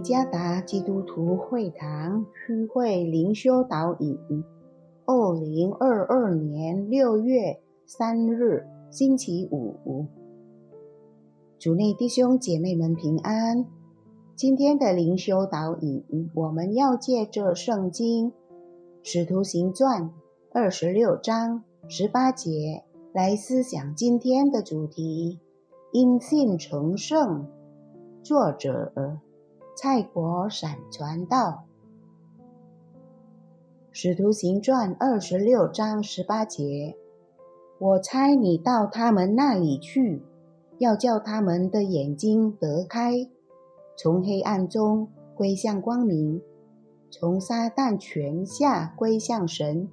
加达基督徒会堂区会灵修导引，二零二二年六月三日星期五，主内弟兄姐妹们平安。今天的灵修导引，我们要借着圣经《使徒行传》二十六章十八节来思想今天的主题：因信成圣。作者。蔡国闪传道，《使徒行传》二十六章十八节：我猜你到他们那里去，要叫他们的眼睛得开，从黑暗中归向光明，从撒旦权下归向神，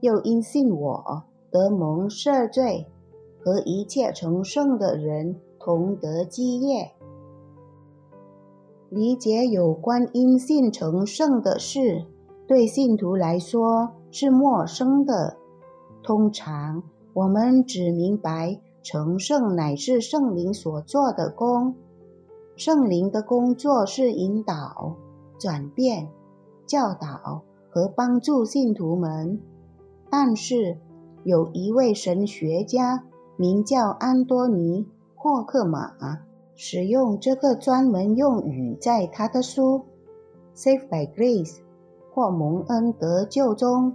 又因信我得蒙赦罪，和一切成圣的人同得基业。理解有关因信成圣的事，对信徒来说是陌生的。通常，我们只明白成圣乃是圣灵所做的工，圣灵的工作是引导、转变、教导和帮助信徒们。但是，有一位神学家名叫安多尼·霍克马。使用这个专门用语，在他的书《Saved by Grace》或蒙恩得救中，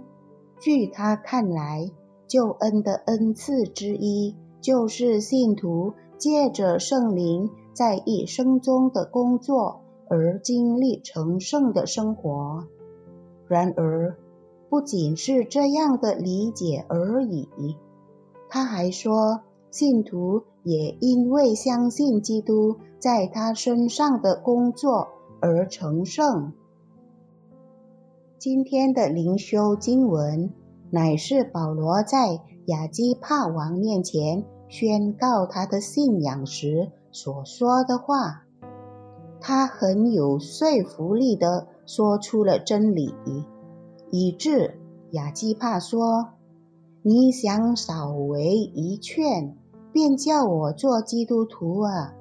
据他看来，救恩的恩赐之一就是信徒借着圣灵在一生中的工作而经历成圣的生活。然而，不仅是这样的理解而已，他还说。信徒也因为相信基督在他身上的工作而成圣。今天的灵修经文乃是保罗在亚基帕王面前宣告他的信仰时所说的话。他很有说服力地说出了真理，以致亚基帕说：“你想少为一劝？”便叫我做基督徒啊！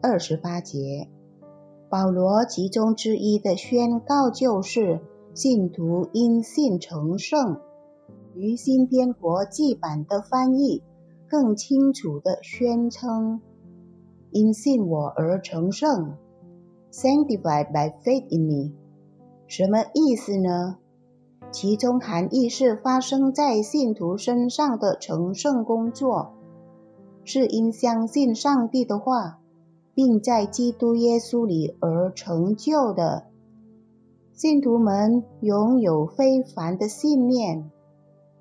二十八节，保罗其中之一的宣告就是信徒因信成圣。于新编国际版的翻译更清楚地宣称：因信我而成圣，sanctified by faith in me。什么意思呢？其中含义是发生在信徒身上的成圣工作。是因相信上帝的话，并在基督耶稣里而成就的。信徒们拥有非凡的信念，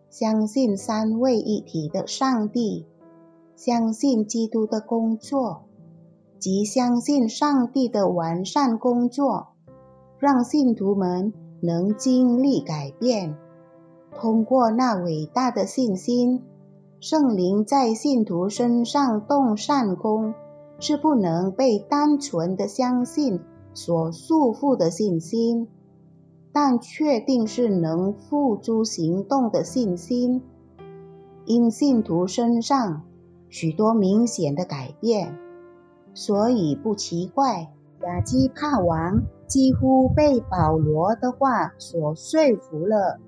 相信三位一体的上帝，相信基督的工作，及相信上帝的完善工作，让信徒们能经历改变。通过那伟大的信心。圣灵在信徒身上动善功，是不能被单纯的相信所束缚的信心，但确定是能付诸行动的信心。因信徒身上许多明显的改变，所以不奇怪，亚基帕王几乎被保罗的话所说服了，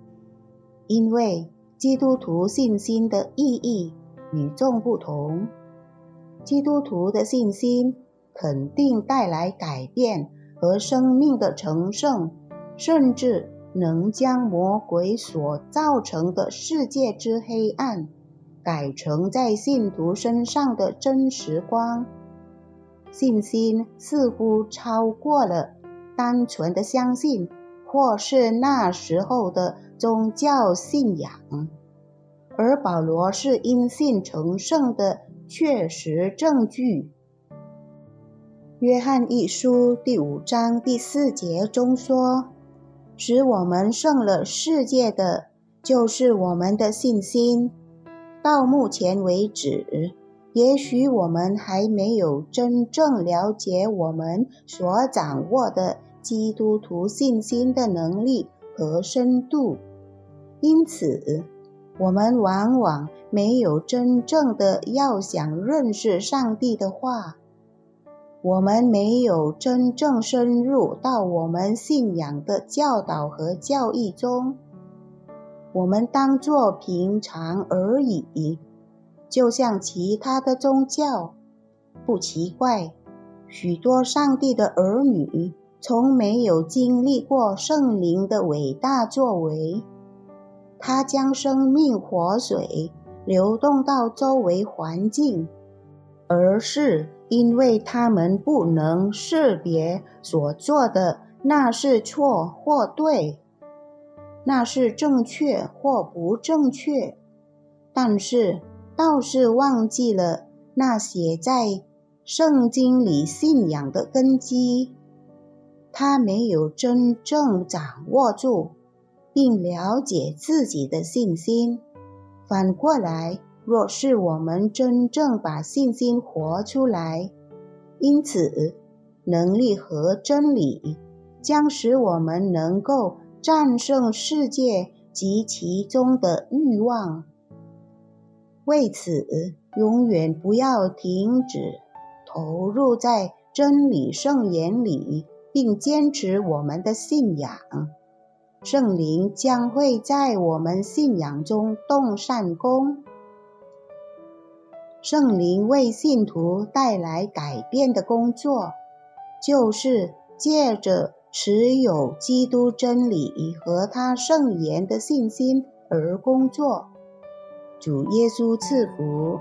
因为。基督徒信心的意义与众不同。基督徒的信心肯定带来改变和生命的成圣，甚至能将魔鬼所造成的世界之黑暗改成在信徒身上的真实光。信心似乎超过了单纯的相信。或是那时候的宗教信仰，而保罗是因信成圣的确实证据。约翰一书第五章第四节中说：“使我们胜了世界的，就是我们的信心。”到目前为止，也许我们还没有真正了解我们所掌握的。基督徒信心的能力和深度，因此我们往往没有真正的要想认识上帝的话。我们没有真正深入到我们信仰的教导和教义中，我们当作平常而已，就像其他的宗教。不奇怪，许多上帝的儿女从没有经历过圣灵的伟大作为，他将生命活水流动到周围环境，而是。因为他们不能识别所做的那是错或对，那是正确或不正确，但是倒是忘记了那写在圣经里信仰的根基。他没有真正掌握住并了解自己的信心。反过来。若是我们真正把信心活出来，因此能力和真理将使我们能够战胜世界及其中的欲望。为此，永远不要停止投入在真理圣言里，并坚持我们的信仰。圣灵将会在我们信仰中动善功。圣灵为信徒带来改变的工作，就是借着持有基督真理和他圣言的信心而工作。主耶稣赐福。